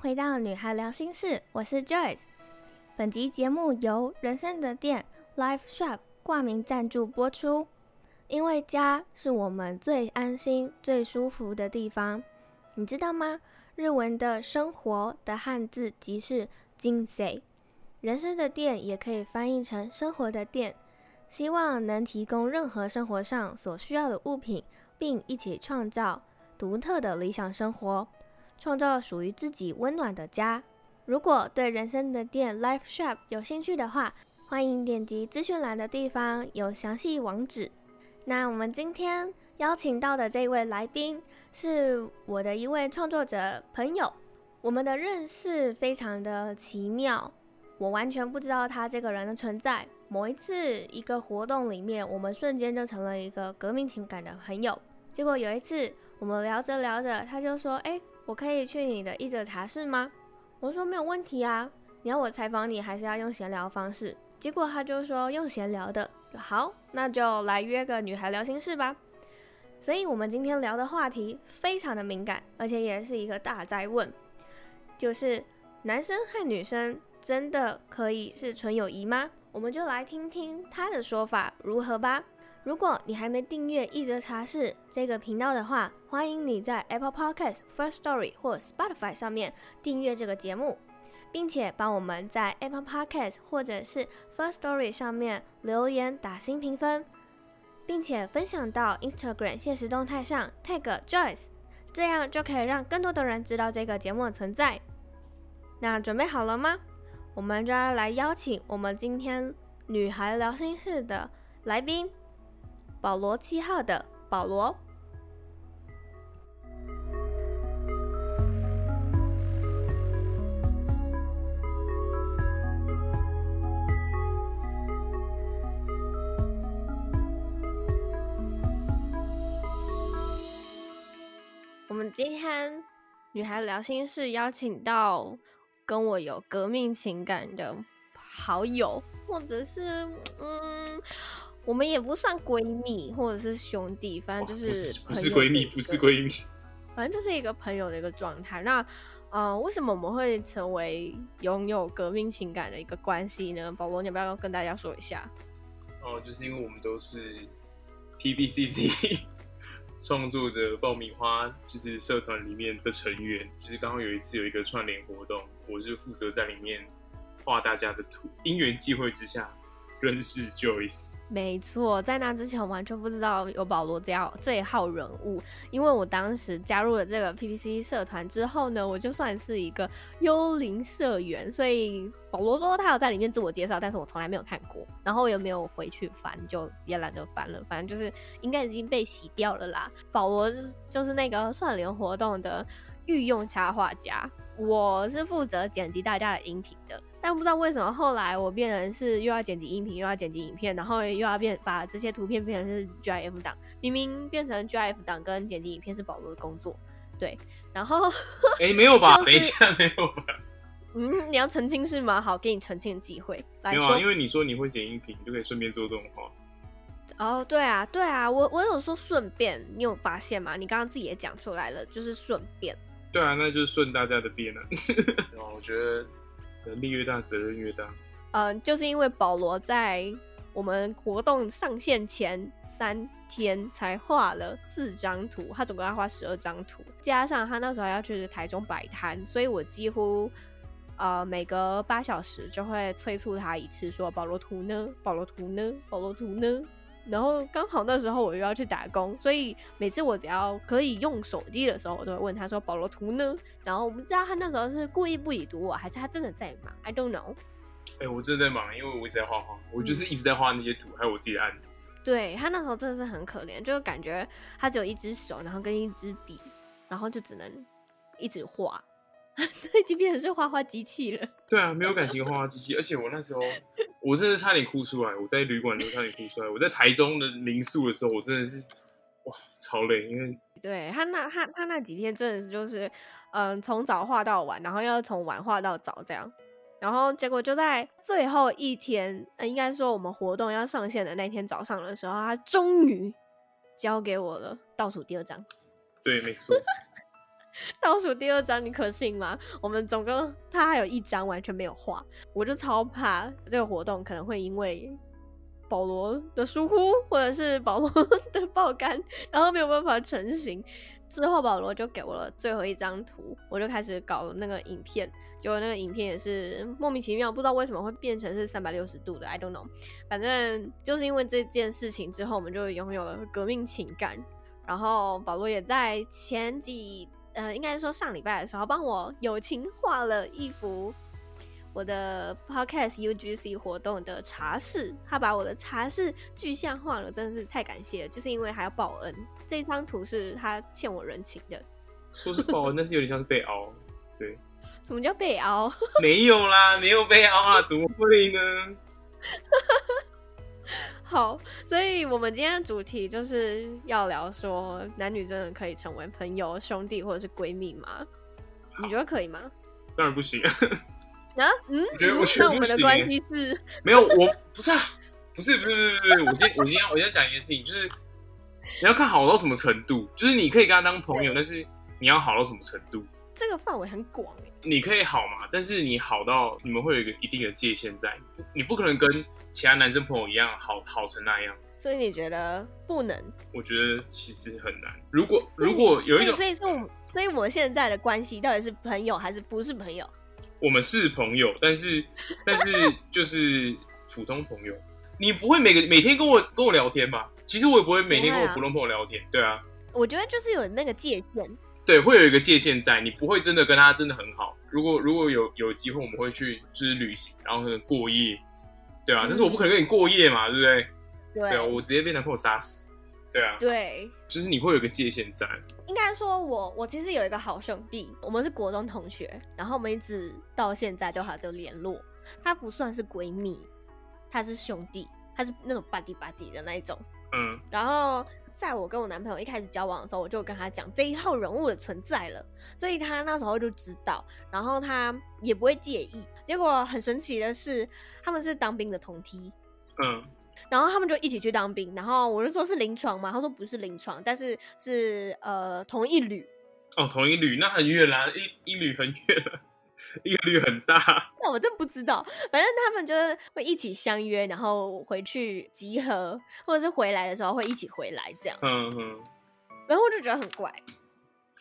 回到女孩聊心事，我是 Joyce。本集节目由人生的店 Life Shop 挂名赞助播出。因为家是我们最安心、最舒服的地方，你知道吗？日文的生活的汉字即是人生，人生的店也可以翻译成生活的店。希望能提供任何生活上所需要的物品，并一起创造独特的理想生活，创造属于自己温暖的家。如果对人生的店 Life Shop 有兴趣的话，欢迎点击资讯栏的地方有详细网址。那我们今天邀请到的这位来宾是我的一位创作者朋友，我们的认识非常的奇妙，我完全不知道他这个人的存在。某一次一个活动里面，我们瞬间就成了一个革命情感的朋友。结果有一次我们聊着聊着，他就说：“哎，我可以去你的一者茶室吗？”我说：“没有问题啊，你要我采访你，还是要用闲聊方式？”结果他就说用闲聊的。好，那就来约个女孩聊心事吧。所以我们今天聊的话题非常的敏感，而且也是一个大哉问，就是男生和女生真的可以是纯友谊吗？我们就来听听他的说法如何吧。如果你还没订阅一则茶室这个频道的话，欢迎你在 Apple Podcast、First Story 或 Spotify 上面订阅这个节目，并且帮我们在 Apple Podcast 或者是 First Story 上面留言打星评分，并且分享到 Instagram 现实动态上 Tag Joyce，这样就可以让更多的人知道这个节目的存在。那准备好了吗？我们就要来邀请我们今天女孩聊心事的来宾，保罗七号的保罗。我们今天女孩聊心事邀请到。跟我有革命情感的好友，或者是嗯，我们也不算闺蜜，或者是兄弟，反正就是不是闺蜜，不是闺蜜，反正就是一个朋友的一个状态。那呃，为什么我们会成为拥有革命情感的一个关系呢？保罗，你要不要跟大家说一下？哦，就是因为我们都是 TBCC。创作者爆米花就是社团里面的成员，就是刚好有一次有一个串联活动，我是负责在里面画大家的图。因缘际会之下认识 Joyce。没错，在那之前我完全不知道有保罗这样这一号人物，因为我当时加入了这个 PPC 社团之后呢，我就算是一个幽灵社员，所以保罗说他有在里面自我介绍，但是我从来没有看过，然后我也没有回去翻，就也懒得翻了，反正就是应该已经被洗掉了啦。保罗就是就是那个串联活动的御用插画家，我是负责剪辑大家的音频的。但不知道为什么后来我变成是又要剪辑音频，又要剪辑影片，然后又要变把这些图片变成是 GIF 档。明明变成 GIF 档跟剪辑影片是保罗的工作，对。然后哎、欸，没有吧？等一下，没有吧？嗯，你要澄清是吗？好，给你澄清的机会。来说，没有啊，因为你说你会剪音频，你就可以顺便做动画。哦，对啊，对啊，我我有说顺便，你有发现吗？你刚刚自己也讲出来了，就是顺便。对啊，那就是顺大家的便啊。我觉得。能力越大，责任越大。嗯、就是因为保罗在我们活动上线前三天才画了四张图，他总共要画十二张图，加上他那时候要去台中摆摊，所以我几乎呃每隔八小时就会催促他一次，说保罗图呢？保罗图呢？保罗图呢？然后刚好那时候我又要去打工，所以每次我只要可以用手机的时候，我都会问他说：“保罗图呢？”然后我不知道他那时候是故意不已读我，还是他真的在忙，I don't know。哎、欸，我真的在忙，因为我一直在画画，我就是一直在画那些图，还有我自己的案子。对，他那时候真的是很可怜，就感觉他只有一只手，然后跟一支笔，然后就只能一直画。他已经变成是画画机器了。对啊，没有感情的画画机器，而且我那时候我真的差点哭出来。我在旅馆都差点哭出来。我在台中的民宿的时候，我真的是哇超累，因为对他那他他那几天真的是就是嗯从早画到晚，然后要从晚画到早这样，然后结果就在最后一天，呃、应该说我们活动要上线的那天早上的时候，他终于交给我了倒数第二张。对，没错。倒数第二张，你可信吗？我们总共他还有一张完全没有画，我就超怕这个活动可能会因为保罗的疏忽，或者是保罗 的爆肝，然后没有办法成型。之后保罗就给我了最后一张图，我就开始搞了那个影片，结果那个影片也是莫名其妙，不知道为什么会变成是三百六十度的，I don't know。反正就是因为这件事情之后，我们就拥有了革命情感。然后保罗也在前几呃，应该是说上礼拜的时候，帮我友情画了一幅我的 Podcast UGC 活动的茶室，他把我的茶室具象化了，真的是太感谢了，就是因为还要报恩。这张图是他欠我人情的，说是报恩，但是有点像是被凹。对，什么叫被凹？没有啦，没有被凹啊，怎么会呢？好，所以我们今天的主题就是要聊说，男女真的可以成为朋友、兄弟或者是闺蜜吗？你觉得可以吗？当然不行 啊！嗯，我觉得我觉得不行。那我们的关系是？没有，我不是啊，不是，不是，不是，不是。我今天我今天我今天讲一件事情，就是你要看好到什么程度，就是你可以跟他当朋友，但是你要好到什么程度？这个范围很广哎。你可以好嘛，但是你好到你们会有一个一定的界限在，你不可能跟其他男生朋友一样好好成那样。所以你觉得不能？我觉得其实很难。如果如果有一种，所以说我所以我们现在的关系到底是朋友还是不是朋友？我们是朋友，但是 但是就是普通朋友。你不会每个每天跟我跟我聊天吧？其实我也不会每天跟我普通朋友聊天。对啊，我觉得就是有那个界限。对，会有一个界限在，你不会真的跟他真的很好。如果如果有有机会，我们会去就是旅行，然后可能过夜，对啊。嗯、但是我不可能跟你过夜嘛，对不对？对，对啊，我直接被男朋友杀死。对啊，对，就是你会有个界限在。应该说我我其实有一个好兄弟，我们是国中同学，然后我们一直到现在都还在联络。他不算是闺蜜，他是兄弟，他是那种 buddy buddy 的那一种。嗯，然后。在我跟我男朋友一开始交往的时候，我就跟他讲这一号人物的存在了，所以他那时候就知道，然后他也不会介意。结果很神奇的是，他们是当兵的同梯，嗯，然后他们就一起去当兵，然后我就说是临床嘛，他说不是临床，但是是呃同一旅。哦，同一旅，那很远啦，一一旅很远了。一个率很大，那我真不知道。反正他们就是会一起相约，然后回去集合，或者是回来的时候会一起回来这样。嗯嗯。然后我就觉得很怪，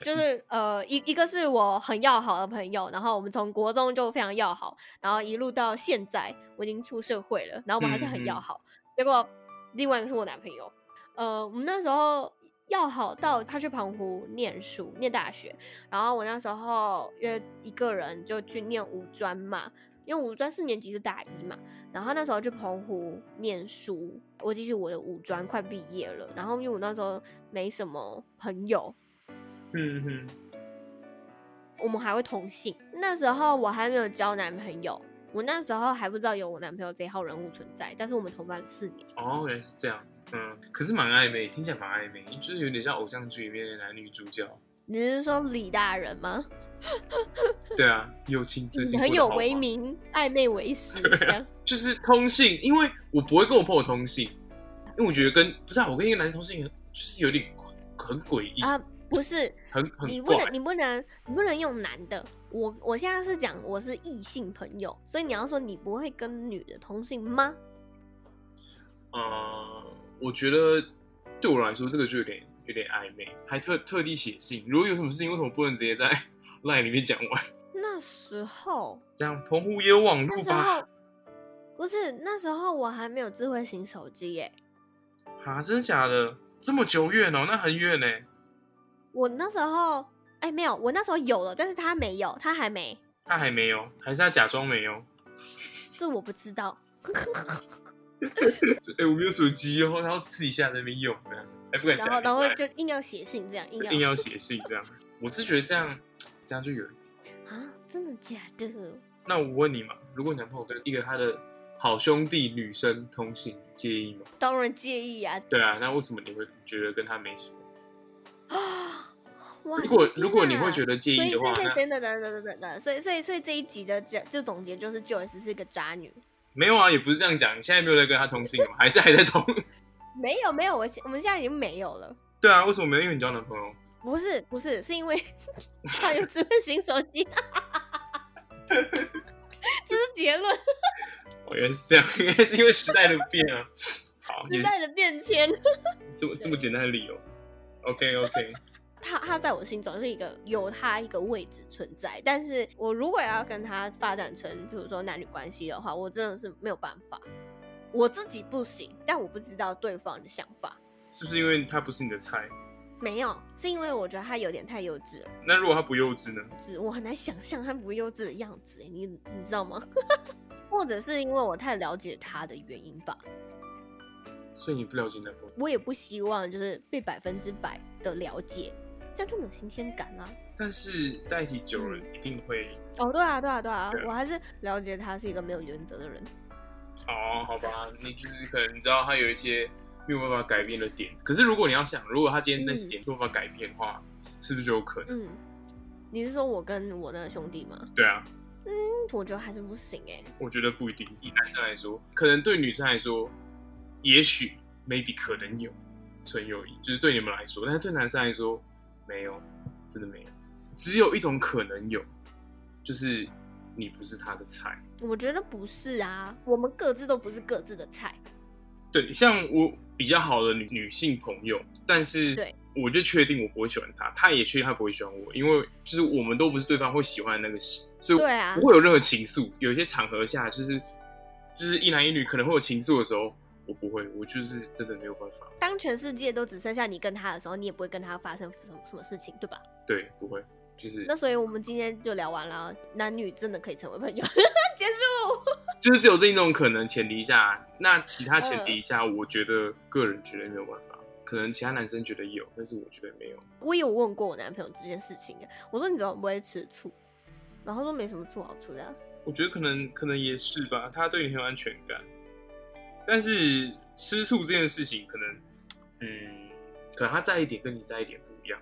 就是呃一一个是我很要好的朋友，然后我们从国中就非常要好，然后一路到现在我已经出社会了，然后我们还是很要好。嗯、结果另外一个是我男朋友，呃，我们那时候。要好到他去澎湖念书，念大学，然后我那时候约一个人就去念五专嘛，因为五专四年级是大一嘛，然后那时候去澎湖念书，我继续我的五专快毕业了，然后因为我那时候没什么朋友，嗯哼，我们还会同性，那时候我还没有交男朋友，我那时候还不知道有我男朋友这一号人物存在，但是我们同班了四年，哦，原来是这样。嗯，可是蛮暧昧，听起来蛮暧昧，就是有点像偶像剧里面的男女主角。你是说李大人吗？对啊，友情最近很有为名，暧昧为实，这样、啊、就是通信，因为我不会跟我朋友通信，因为我觉得跟不是啊，我跟一个男人通信就是有点很诡异啊，不是很很你不能你不能你不能用男的，我我现在是讲我是异性朋友，所以你要说你不会跟女的通信吗？嗯。我觉得对我来说，这个就有点有点暧昧，还特特地写信。如果有什么事情，为什么不能直接在 LINE 里面讲完？那时候这样，澎湖也有网络吧？不是，那时候我还没有智慧型手机耶。啊，真的假的？这么久远哦，那很远呢。我那时候哎，没有，我那时候有了，但是他没有，他还没，他还没有，还是他假装没有？这我不知道。哎、欸，我没有手机哦，然后试一下在那边用，这样，哎，不敢讲。然后，然后就硬要写信，这样硬要硬要写信，这样。我是觉得这样，这样就有一点啊，真的假的？那我问你嘛，如果男朋友跟一个他的好兄弟女生通信，介意吗？当然介意啊。对啊，那为什么你会觉得跟他没什么？啊，如果如果你会觉得介意的话，那等等等等等等，所以所以所以这一集的就就总结就是 Joyce 是一个渣女。没有啊，也不是这样讲。你现在没有在跟他通信吗？还是还在通？没有没有，我我们现在已经没有了。对啊，为什么没有？因为你交男朋友。不是不是，是因为他有智慧型手机。这是结论。我，原来是这样，原来是因为时代的变啊。好，时代的变迁。这么这么简单的理由。OK OK。他他在我心中是一个有他一个位置存在，但是我如果要跟他发展成，比如说男女关系的话，我真的是没有办法，我自己不行，但我不知道对方的想法。是不是因为他不是你的菜？没有，是因为我觉得他有点太幼稚了。那如果他不幼稚呢？我很难想象他不幼稚的样子，你你知道吗？或者是因为我太了解他的原因吧。所以你不了解男朋友？我也不希望就是被百分之百的了解。这样更有新鲜感啊！但是在一起久了，一定会哦。对啊，对啊，对啊，我还是了解他是一个没有原则的人。哦，好吧，你就是可能你知道他有一些没有办法改变的点。可是如果你要想，如果他今天那些点没有办法改变的话，嗯、是不是就有可能？嗯，你是说我跟我的兄弟吗？对啊。嗯，我觉得还是不行哎。我觉得不一定。以男生来说，可能对女生来说，也许 maybe 可能有纯友谊，就是对你们来说，但是对男生来说。没有，真的没有，只有一种可能有，就是你不是他的菜。我觉得不是啊，我们各自都不是各自的菜。对，像我比较好的女女性朋友，但是对，我就确定我不会喜欢他，他也确定他不会喜欢我，因为就是我们都不是对方会喜欢的那个型，所以对啊，不会有任何情愫。有些场合下，就是就是一男一女可能会有情愫的时候。我不会，我就是真的没有办法。当全世界都只剩下你跟他的时候，你也不会跟他发生什么什么事情，对吧？对，不会，就是。那所以我们今天就聊完了，男女真的可以成为朋友，结束。就是只有这一种可能前提下，那其他前提下，我觉得个人觉得没有办法。可能其他男生觉得有，但是我觉得没有。我有问过我男朋友这件事情，我说你怎么不会吃醋？然后他说没什么醋好处的。我觉得可能可能也是吧，他对你很有安全感。但是吃醋这件事情，可能，嗯，可能他在意点跟你在意点不一样。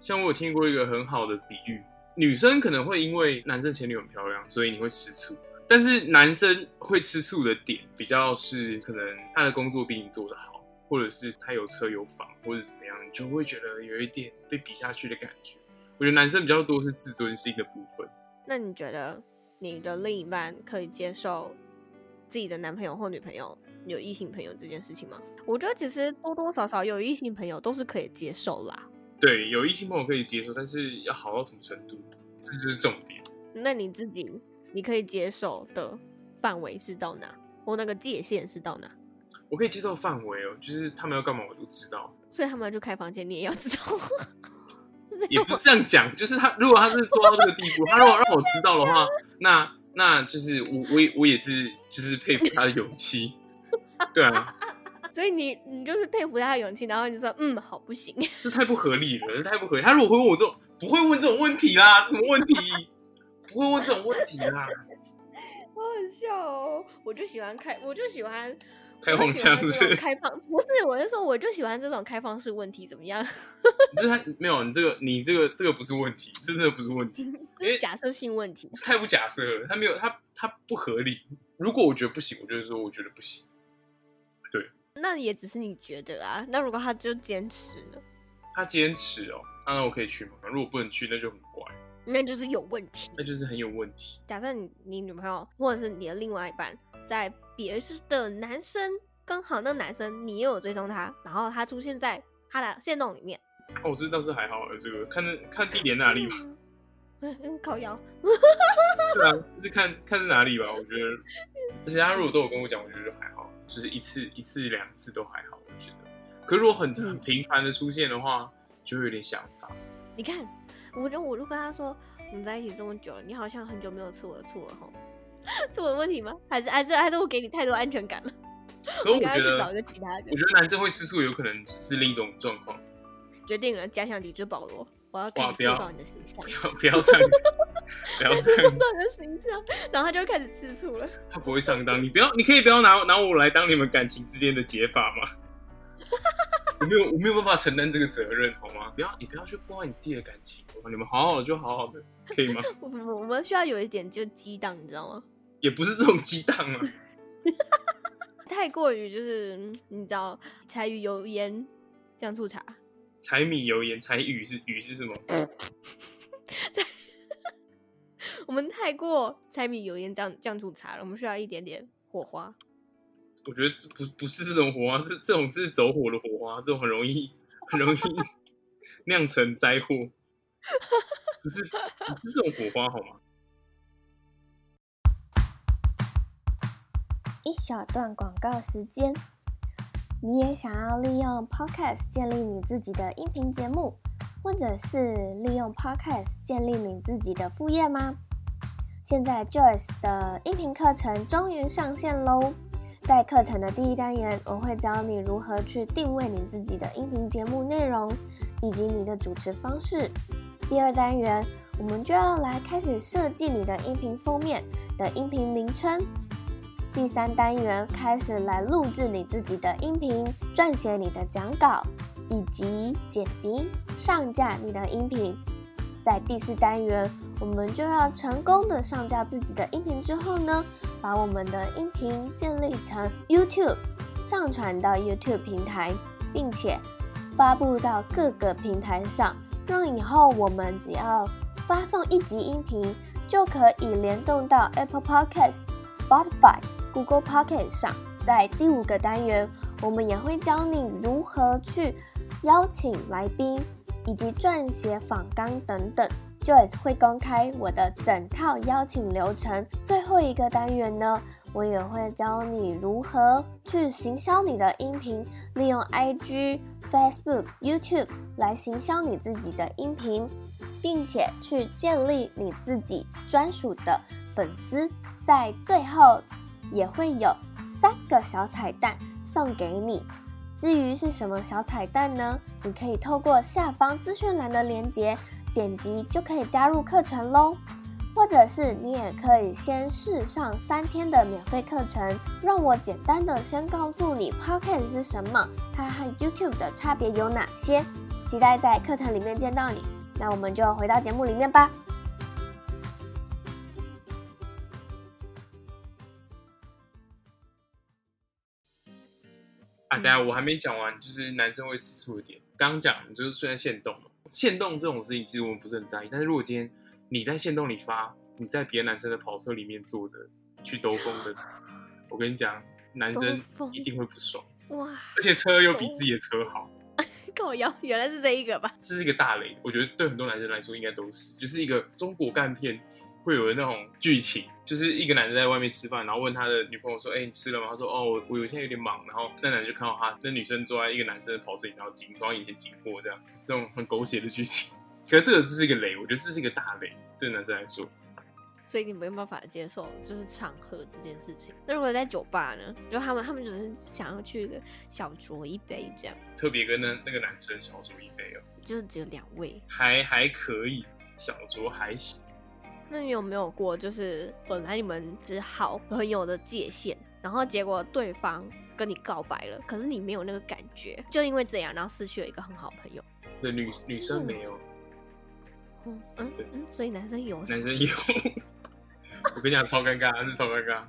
像我有听过一个很好的比喻，女生可能会因为男生前女友很漂亮，所以你会吃醋。但是男生会吃醋的点，比较是可能他的工作比你做得好，或者是他有车有房，或者怎么样，你就会觉得有一点被比下去的感觉。我觉得男生比较多是自尊心的部分。那你觉得你的另一半可以接受自己的男朋友或女朋友有异性朋友这件事情吗？我觉得其实多多少少有异性朋友都是可以接受啦。对，有异性朋友可以接受，但是要好到什么程度，这就是重点。那你自己你可以接受的范围是到哪？或那个界限是到哪？我可以接受范围哦，就是他们要干嘛我都知道。所以他们要去开房间，你也要知道。也不是这样讲，就是他如果他是做到这个地步，他如果让我知道的话，那。那就是我，我也我也是，就是佩服他的勇气，对啊。所以你你就是佩服他的勇气，然后你就说，嗯，好不行，这太不合理了，这太不合理。他如果会问我这种，不会问这种问题啦，什么问题？不会问这种问题啦。好好笑哦，我就喜欢看，我就喜欢。开放腔是开放，不是，我是说，我就喜欢这种开放式问题，怎么样？这他没有，你这个，你这个，这个不是问题，这真的不是问题，这是假设性问题，太不假设了，他没有，他他不合理。如果我觉得不行，我就是说，我觉得不行。对，那也只是你觉得啊。那如果他就坚持呢？他坚持哦，那我可以去吗？如果不能去，那就很怪，那就是有问题，那就是很有问题。假设你你女朋友或者是你的另外一半在。别的男生刚好，那男生你又有追踪他，然后他出现在他的线洞里面。哦，这倒是还好，这个看看地点 哪里吧。嗯，靠腰。对啊，就是看看是哪里吧。我觉得，而且他如果都有跟我讲，我觉得就还好，就是一次一次两次都还好，我觉得。可是如果很很频繁的出现的话，就会有点想法。你看，我就我就跟他说，我们在一起这么久了，你好像很久没有吃我的醋了哈。是我的问题吗？还是还是还是我给你太多安全感了？可我觉得，我，我觉得男生会吃醋，有可能是另一种状况。决定了，假想敌之保罗，我要开始塑造你的形象。不要不要这样子，不要这样塑造你的形象，然后他就开始吃醋了。他不会上当，你不要，你可以不要拿拿我来当你们感情之间的解法吗？我没有，我没有办法承担这个责任，好吗？不要，你不要去破坏你自己的感情，好吗你们好好的就好好的，可以吗？我我们需要有一点就激荡，你知道吗？也不是这种激荡啊，太过于就是你知道柴鱼油盐酱醋茶，柴米油盐，柴鱼是鱼是什么？我们太过柴米油盐酱酱醋茶了，我们需要一点点火花。我觉得这不不是这种火花，是这种是走火的火花，这种很容易很容易 酿成灾祸。不是不是这种火花好吗？一小段广告时间，你也想要利用 Podcast 建立你自己的音频节目，或者是利用 Podcast 建立你自己的副业吗？现在 Joyce 的音频课程终于上线喽！在课程的第一单元，我会教你如何去定位你自己的音频节目内容，以及你的主持方式。第二单元，我们就要来开始设计你的音频封面的音频名称。第三单元开始来录制你自己的音频，撰写你的讲稿，以及剪辑、上架你的音频。在第四单元，我们就要成功的上架自己的音频之后呢，把我们的音频建立成 YouTube，上传到 YouTube 平台，并且发布到各个平台上，让以后我们只要发送一集音频，就可以联动到 Apple Podcast、Spotify、Google Podcast 上。在第五个单元，我们也会教你如何去邀请来宾。以及撰写访纲等等，Joyce 会公开我的整套邀请流程。最后一个单元呢，我也会教你如何去行销你的音频，利用 IG、Facebook、YouTube 来行销你自己的音频，并且去建立你自己专属的粉丝。在最后也会有三个小彩蛋送给你。至于是什么小彩蛋呢？你可以透过下方资讯栏的链接点击就可以加入课程喽，或者是你也可以先试上三天的免费课程。让我简单的先告诉你 Podcast 是什么，它和 YouTube 的差别有哪些。期待在课程里面见到你。那我们就回到节目里面吧。啊，等下我还没讲完，就是男生会吃醋一点。刚刚讲就是虽然限动，限动这种事情其实我们不是很在意。但是如果今天你在限动里发，你在别的男生的跑车里面坐着去兜风的，我跟你讲，男生一定会不爽。哇！而且车又比自己的车好。靠腰，原来是这一个吧？这是一个大雷，我觉得对很多男生来说应该都是，就是一个中国干片会有的那种剧情，就是一个男生在外面吃饭，然后问他的女朋友说：“哎、你吃了吗？”他说：“哦，我我有现在有点忙。”然后那男的就看到他，那女生坐在一个男生的跑车里，然后紧装以前紧货这样，这种很狗血的剧情。可是这个是一个雷，我觉得这是一个大雷，对男生来说。所以你没有办法接受，就是场合这件事情。那如果在酒吧呢？就他们，他们只是想要去一个小酌一杯这样。特别跟那那个男生小酌一杯哦。就是只有两位，还还可以，小酌还行。那你有没有过，就是本来你们是好朋友的界限，然后结果对方跟你告白了，可是你没有那个感觉，就因为这样，然后失去了一个很好朋友。对，女女生没有。嗯嗯嗯，所以男生有，男生有。我跟你讲，超尴尬，是超尴尬。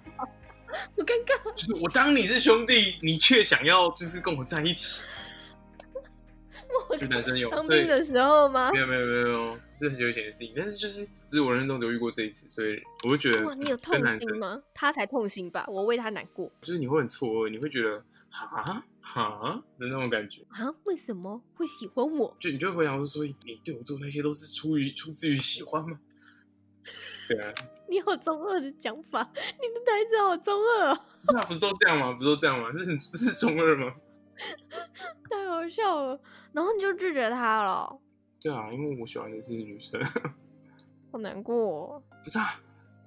我尴尬，就是我当你是兄弟，你却想要就是跟我在一起。就男生有当兵的时候吗？没有没有没有这是很久以前的事情。但是就是只是我人生中只有遇过这一次，所以我会觉得。你有痛心吗？他才痛心吧，我为他难过。就是你会很错愕，你会觉得哈哈的那种感觉啊？为什么会喜欢我？就你就会回想说，所以你对我做那些都是出于出自于喜欢吗？对啊，你好中二的讲法，你的台词好中二。那不是都这样吗？不是都这样吗？这是这是中二吗？太好笑了，然后你就拒绝他了。对啊，因为我喜欢的是女生。好难过。不是啊，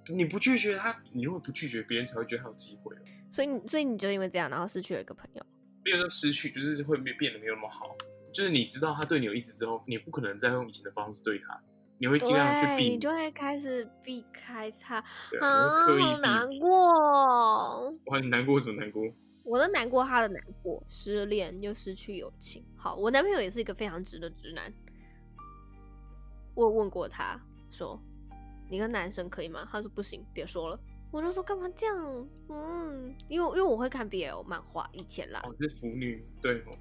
你不拒绝他，你如果不拒绝别人，才会觉得他有机会。所以你，所以你就因为这样，然后失去了一个朋友。没有说失去，就是会没变得没有那么好。就是你知道他对你有意思之后，你不可能再用以前的方式对他。你会尽量去避，你就会开始避开他，对啊，好难过。哇，你难过什么难过？我的难过，他的难过，失恋又失去友情。好，我男朋友也是一个非常直的直男。我问过他说：“你跟男生可以吗？”他说：“不行，别说了。”我就说：“干嘛这样？”嗯，因为因为我会看 BL 漫画，以前啦。哦，是腐女，对哦。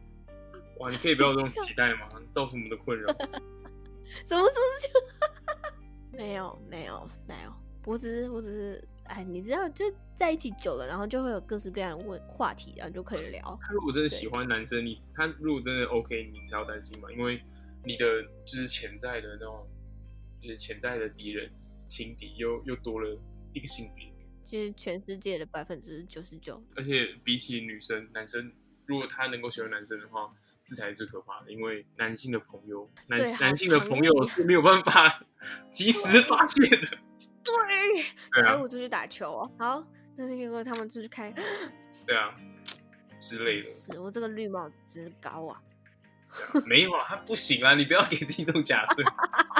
哇，你可以不要这种期待吗？造成我们的困扰。什么什么就没有没有没有，我只是我只是哎，你知道就在一起久了，然后就会有各式各样的问话题，然后就可以聊。他如果真的喜欢男生，你他如果真的 OK，你才要担心嘛，因为你的就是潜在的那种，就是潜在的敌人情敌又又多了一个性别。其实全世界的百分之九十九，而且比起女生，男生如果他能够喜欢男生的话，这才是最可怕的。因为男性的朋友，男男性的朋友是没有办法 及时发现的。对，对啊，我出去打球哦。好，那是因为他们出去开，对啊之类的。是我这个绿帽子真是高啊！啊没有啊，他不行啊！你不要给自己这种假设。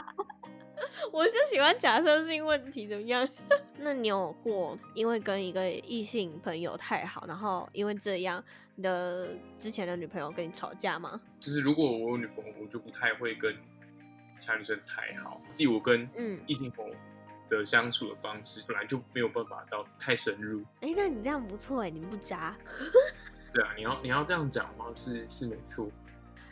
我就喜欢假设性问题，怎么样？那你有过因为跟一个异性朋友太好，然后因为这样，你的之前的女朋友跟你吵架吗？就是如果我有女朋友，我就不太会跟其他女生太好。自己我跟嗯异性朋友的相处的方式，本来就没有办法到太深入。哎、欸，那你这样不错哎，你不渣。对啊，你要你要这样讲吗？是是没错。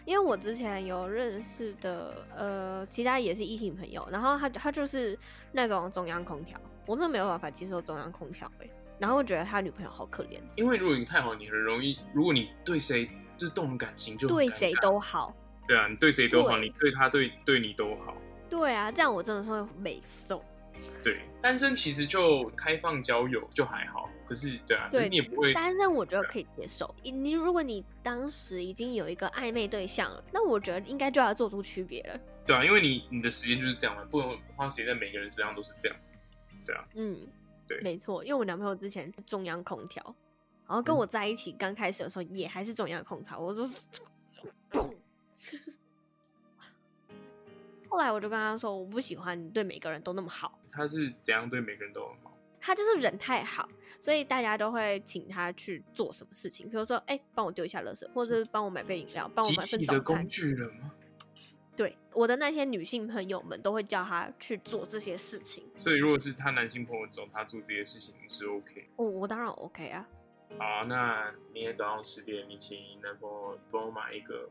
因为我之前有认识的，呃，其他也是异性朋友，然后他他就是那种中央空调，我真的没有办法接受中央空调哎，然后我觉得他女朋友好可怜。因为如果你太好，你很容易，如果你对谁就是动了感情就，就对谁都好。对啊，你对谁都好，你对他对对你都好。对啊，这样我真的是会美送。对，单身其实就开放交友就还好，可是对啊，对，你也不会单身，我觉得可以接受。你如果你当时已经有一个暧昧对象了，那我觉得应该就要做出区别了。对啊，因为你你的时间就是这样嘛，不能花时间在每个人身上都是这样。对啊，嗯，对，没错。因为我男朋友之前是中央空调，然后跟我在一起刚开始的时候也还是中央空调，我就 是。后来我就跟他说，我不喜欢你对每个人都那么好。他是怎样对每个人都很好？他就是人太好，所以大家都会请他去做什么事情，比如说，哎、欸，帮我丢一下垃圾，或者是帮我买杯饮料，帮我买份早餐。的工具人吗？对，我的那些女性朋友们都会叫他去做这些事情。所以，如果是他男性朋友找他做这些事情，是 OK？哦，我当然 OK 啊。好，那明天早上十点，你请男朋友帮我买一个。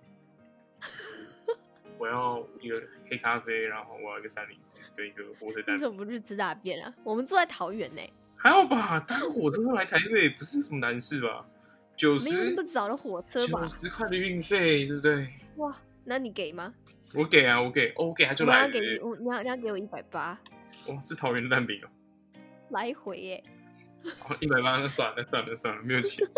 我要一个黑咖啡，然后我要一个三明治跟一个火腿蛋。你怎么不去吃大便啊？我们住在桃园呢。还好吧，搭火车来台北不是什么难事吧？九十没有那么早的火车吧？九十块的运费，对不对？哇，那你给吗？我给啊，我给，哦、我给他就来。你要给我，你要你要给我一百八。哇，是桃园的蛋饼哦。来回耶。一百八，那算了，算了，算了，没有钱。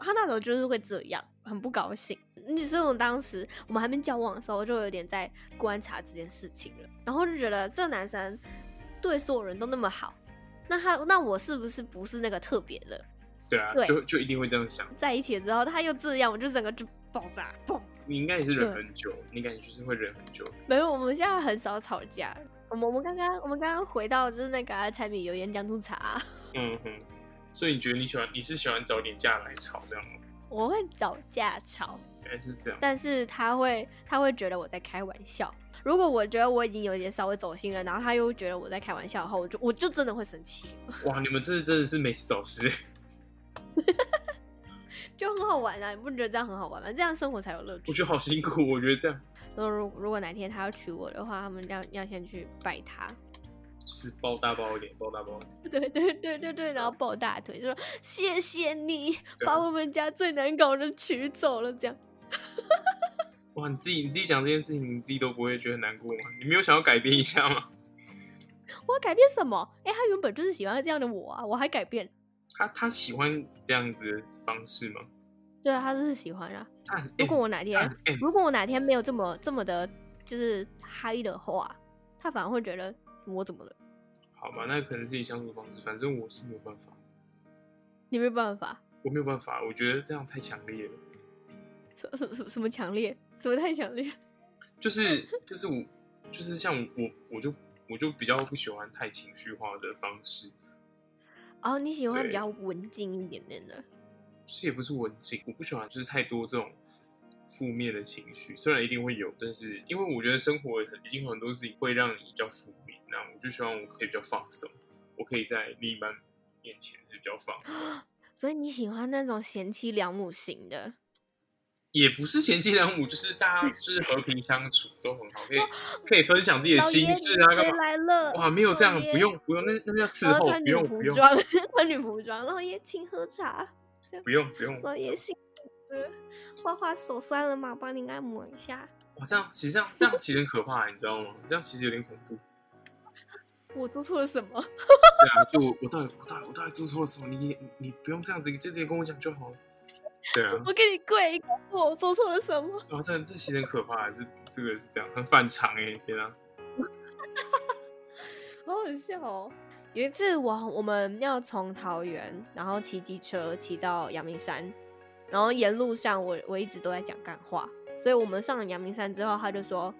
他那时候就是会这样，很不高兴。所以，我当时我们还没交往的时候，就有点在观察这件事情了。然后就觉得这个男生对所有人都那么好，那他那我是不是不是那个特别的？对啊，对就就一定会这样想。在一起了之后，他又这样，我就整个就爆炸，嘣！你应该也是忍很久，你感觉就是会忍很久。没有，我们现在很少吵架。我们我们刚刚我们刚刚回到就是那个柴米油盐酱醋茶。嗯哼。所以你觉得你喜欢你是喜欢找点架来吵这样吗？我会找架吵。原来是这样，但是他会，他会觉得我在开玩笑。如果我觉得我已经有点稍微走心了，然后他又觉得我在开玩笑的话，我就我就真的会生气。哇，你们这真的是没事找事，就很好玩啊！你不觉得这样很好玩吗？这样生活才有乐趣。我觉得好辛苦，我觉得这样。那如如果哪天他要娶我的话，他们要要先去拜他，是抱大包一点，抱大包。对对对对对，然后抱大腿，就说谢谢你把我们家最难搞的娶走了，这样。哇，你自己你自己讲这件事情，你自己都不会觉得难过吗？你没有想要改变一下吗？我要改变什么？哎、欸，他原本就是喜欢这样的我啊，我还改变？他他喜欢这样子的方式吗？对啊，他就是喜欢啊。如果我哪天，如果我哪天没有这么这么的，就是嗨的话，他反而会觉得我怎么了？好吧，那可能是自己相处方式，反正我是没有办法。你没有办法？我没有办法，我觉得这样太强烈了。什什什什么强烈？什么太强烈？就是就是我就是像我我就我就比较不喜欢太情绪化的方式。哦，你喜欢比较文静一点点的？是也不是文静，我不喜欢就是太多这种负面的情绪。虽然一定会有，但是因为我觉得生活已经有很多事情会让你比较负面，那我就希望我可以比较放松，我可以在另一半面前是比较放松。所以你喜欢那种贤妻良母型的？也不是贤妻良母，就是大家就是和平相处都很好，可以可以分享自己的心事啊，干嘛？来了，哇，没有这样，不用不用，那那叫伺候，不用不用，穿女仆装，老爷请喝茶，不用不用，老爷辛苦了，花花手酸了嘛？帮你按摩一下。哇，这样其实这样这样其实很可怕，你知道吗？这样其实有点恐怖。我做错了什么？对啊，就我到底我到底我到底做错了什么？你你你不用这样子，你直接跟我讲就好了。对啊，我给你跪，告诉我做错了什么？哇，这这其实很可怕，是这个是这样，很反常哎，天啊！好好笑哦。有一次我我们要从桃园，然后骑机车骑到阳明山，然后沿路上我我一直都在讲干话，所以我们上了阳明山之后，他就说，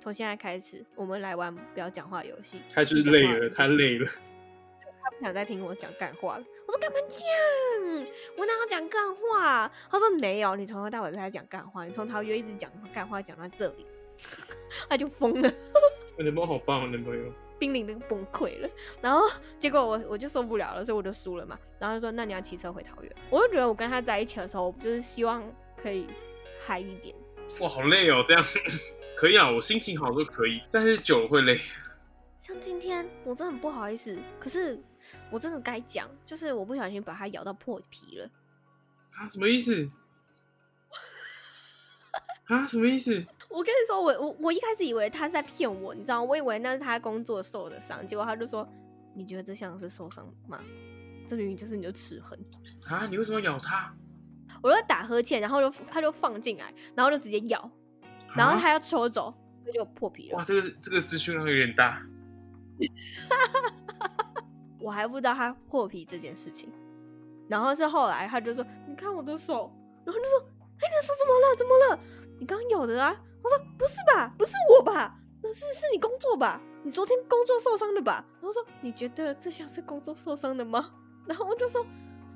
从现在开始我们来玩不要讲话游戏。他就是累了，他累了。他不想再听我讲干话了。我说干嘛讲？我哪有讲干话？他说没有，你从头到尾都在讲干话。你从桃园一直讲干话讲到这里，他就疯了。我男朋友好棒，男朋友濒临的崩溃了。然后结果我我就受不了了，所以我就输了嘛。然后就说那你要骑车回桃园。我就觉得我跟他在一起的时候，我就是希望可以嗨一点。哇，好累哦，这样可以啊，我心情好都可以，但是久了会累。像今天我真的很不好意思，可是。我真的该讲，就是我不小心把它咬到破皮了。啊，什么意思？啊，什么意思？我跟你说，我我我一开始以为他在骗我，你知道吗？我以为那是他工作受的伤，结果他就说：“你觉得这像是受伤吗？这明明就是你的齿痕。”啊，你为什么咬他？我就打呵欠，然后就他就放进来，然后就直接咬，然后他要抽走，那就破皮了。哇，这个这个资讯量有点大。我还不知道他破皮这件事情，然后是后来他就说：“你看我的手。”然后就说：“哎，你的手怎么了？怎么了？你刚咬的啊？”我说：“不是吧，不是我吧？那是是你工作吧？你昨天工作受伤的吧？”然后说：“你觉得这像是工作受伤的吗？”然后我就说：“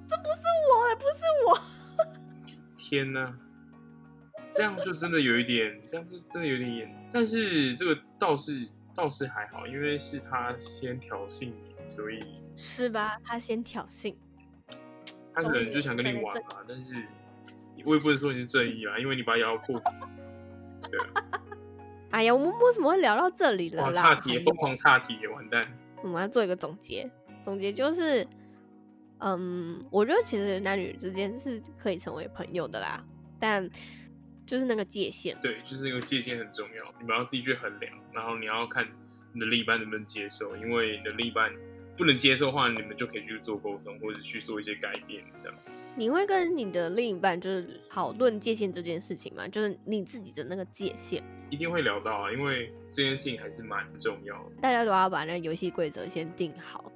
这不是我，欸，不是我。”天哪，这样就真的有一点，这样子真的有点严。但是这个倒是倒是还好，因为是他先挑衅。所以是吧？他先挑衅，他可能就想跟你玩嘛。但是我也不能说你是正义啊，因为你把他咬破皮。对。哎呀，我们为什么会聊到这里了啦？岔题，疯狂岔题，完蛋。我们要做一个总结，总结就是，嗯，我觉得其实男女之间是可以成为朋友的啦，但就是那个界限，对，就是那个界限很重要，你们要自己去衡量，然后你要看你的另一半能不能接受，因为你的另一半。不能接受的话，你们就可以去做沟通，或者去做一些改变，这样。你会跟你的另一半就是讨论界限这件事情吗？就是你自己的那个界限，一定会聊到啊，因为这件事情还是蛮重要的。大家都要把那个游戏规则先定好，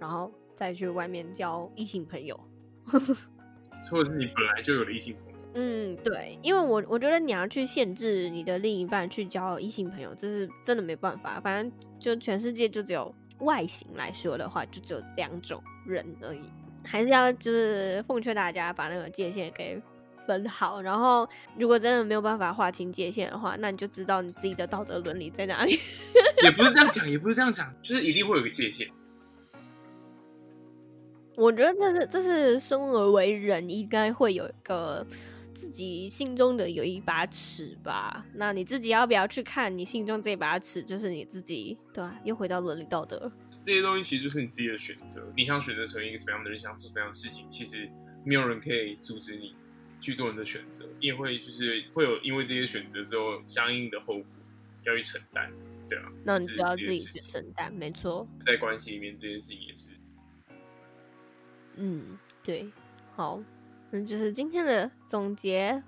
然后再去外面交异性朋友，或者是你本来就有的异性朋友。嗯，对，因为我我觉得你要去限制你的另一半去交异性朋友，这是真的没办法。反正就全世界就只有。外形来说的话，就只有两种人而已，还是要就是奉劝大家把那个界限给分好。然后，如果真的没有办法划清界限的话，那你就知道你自己的道德伦理在哪里。也不是这样讲，也不是这样讲，就是一定会有个界限。我觉得这是这是生而为人应该会有一个。自己心中的有一把尺吧，那你自己要不要去看？你心中这把尺就是你自己，对吧？又回到伦理道德，这些东西其实就是你自己的选择。你想选择成为一个什么样的人，想做什么样的事情，其实没有人可以阻止你去做你的选择。你也会就是会有因为这些选择之后相应的后果要去承担，对啊。那你就要自己去承担，没错。在关系里面，这件事情也是。嗯，对，好。那就是今天的总结。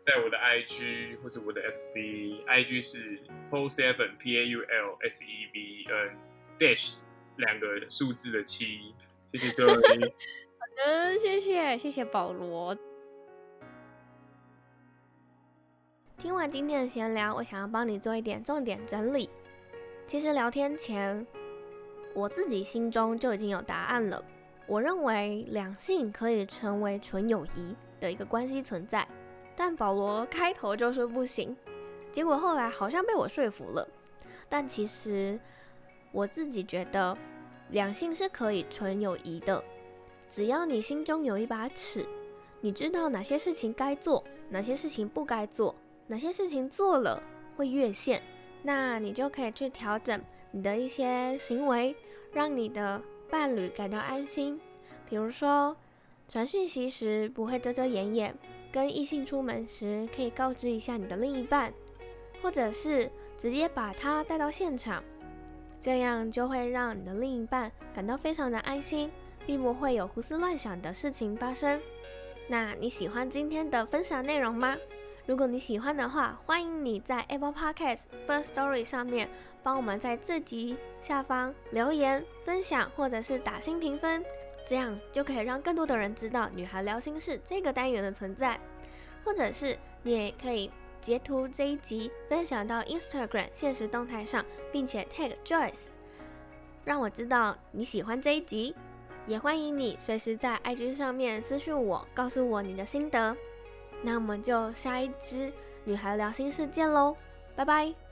在我的 IG 或是我的 FB，IG 是 Paul Seven P A U L S E V N Dash 两个数字的七。谢谢各位。好的，谢谢谢谢保罗。听完今天的闲聊，我想要帮你做一点重点整理。其实聊天前，我自己心中就已经有答案了。我认为两性可以成为纯友谊的一个关系存在，但保罗开头就说不行，结果后来好像被我说服了。但其实我自己觉得，两性是可以纯友谊的，只要你心中有一把尺，你知道哪些事情该做，哪些事情不该做，哪些事情做了会越线，那你就可以去调整你的一些行为，让你的伴侣感到安心。比如说，传讯息时不会遮遮掩掩，跟异性出门时可以告知一下你的另一半，或者是直接把他带到现场。这样就会让你的另一半感到非常的安心，并不会有胡思乱想的事情发生。那你喜欢今天的分享内容吗？如果你喜欢的话，欢迎你在 Apple Podcast First Story 上面帮我们在这集下方留言分享，或者是打星评分，这样就可以让更多的人知道“女孩聊心事”这个单元的存在，或者是你也可以。截图这一集分享到 Instagram 现实动态上，并且 tag Joyce，让我知道你喜欢这一集。也欢迎你随时在 IG 上面私信我，告诉我你的心得。那我们就下一支女孩聊心事见喽，拜拜。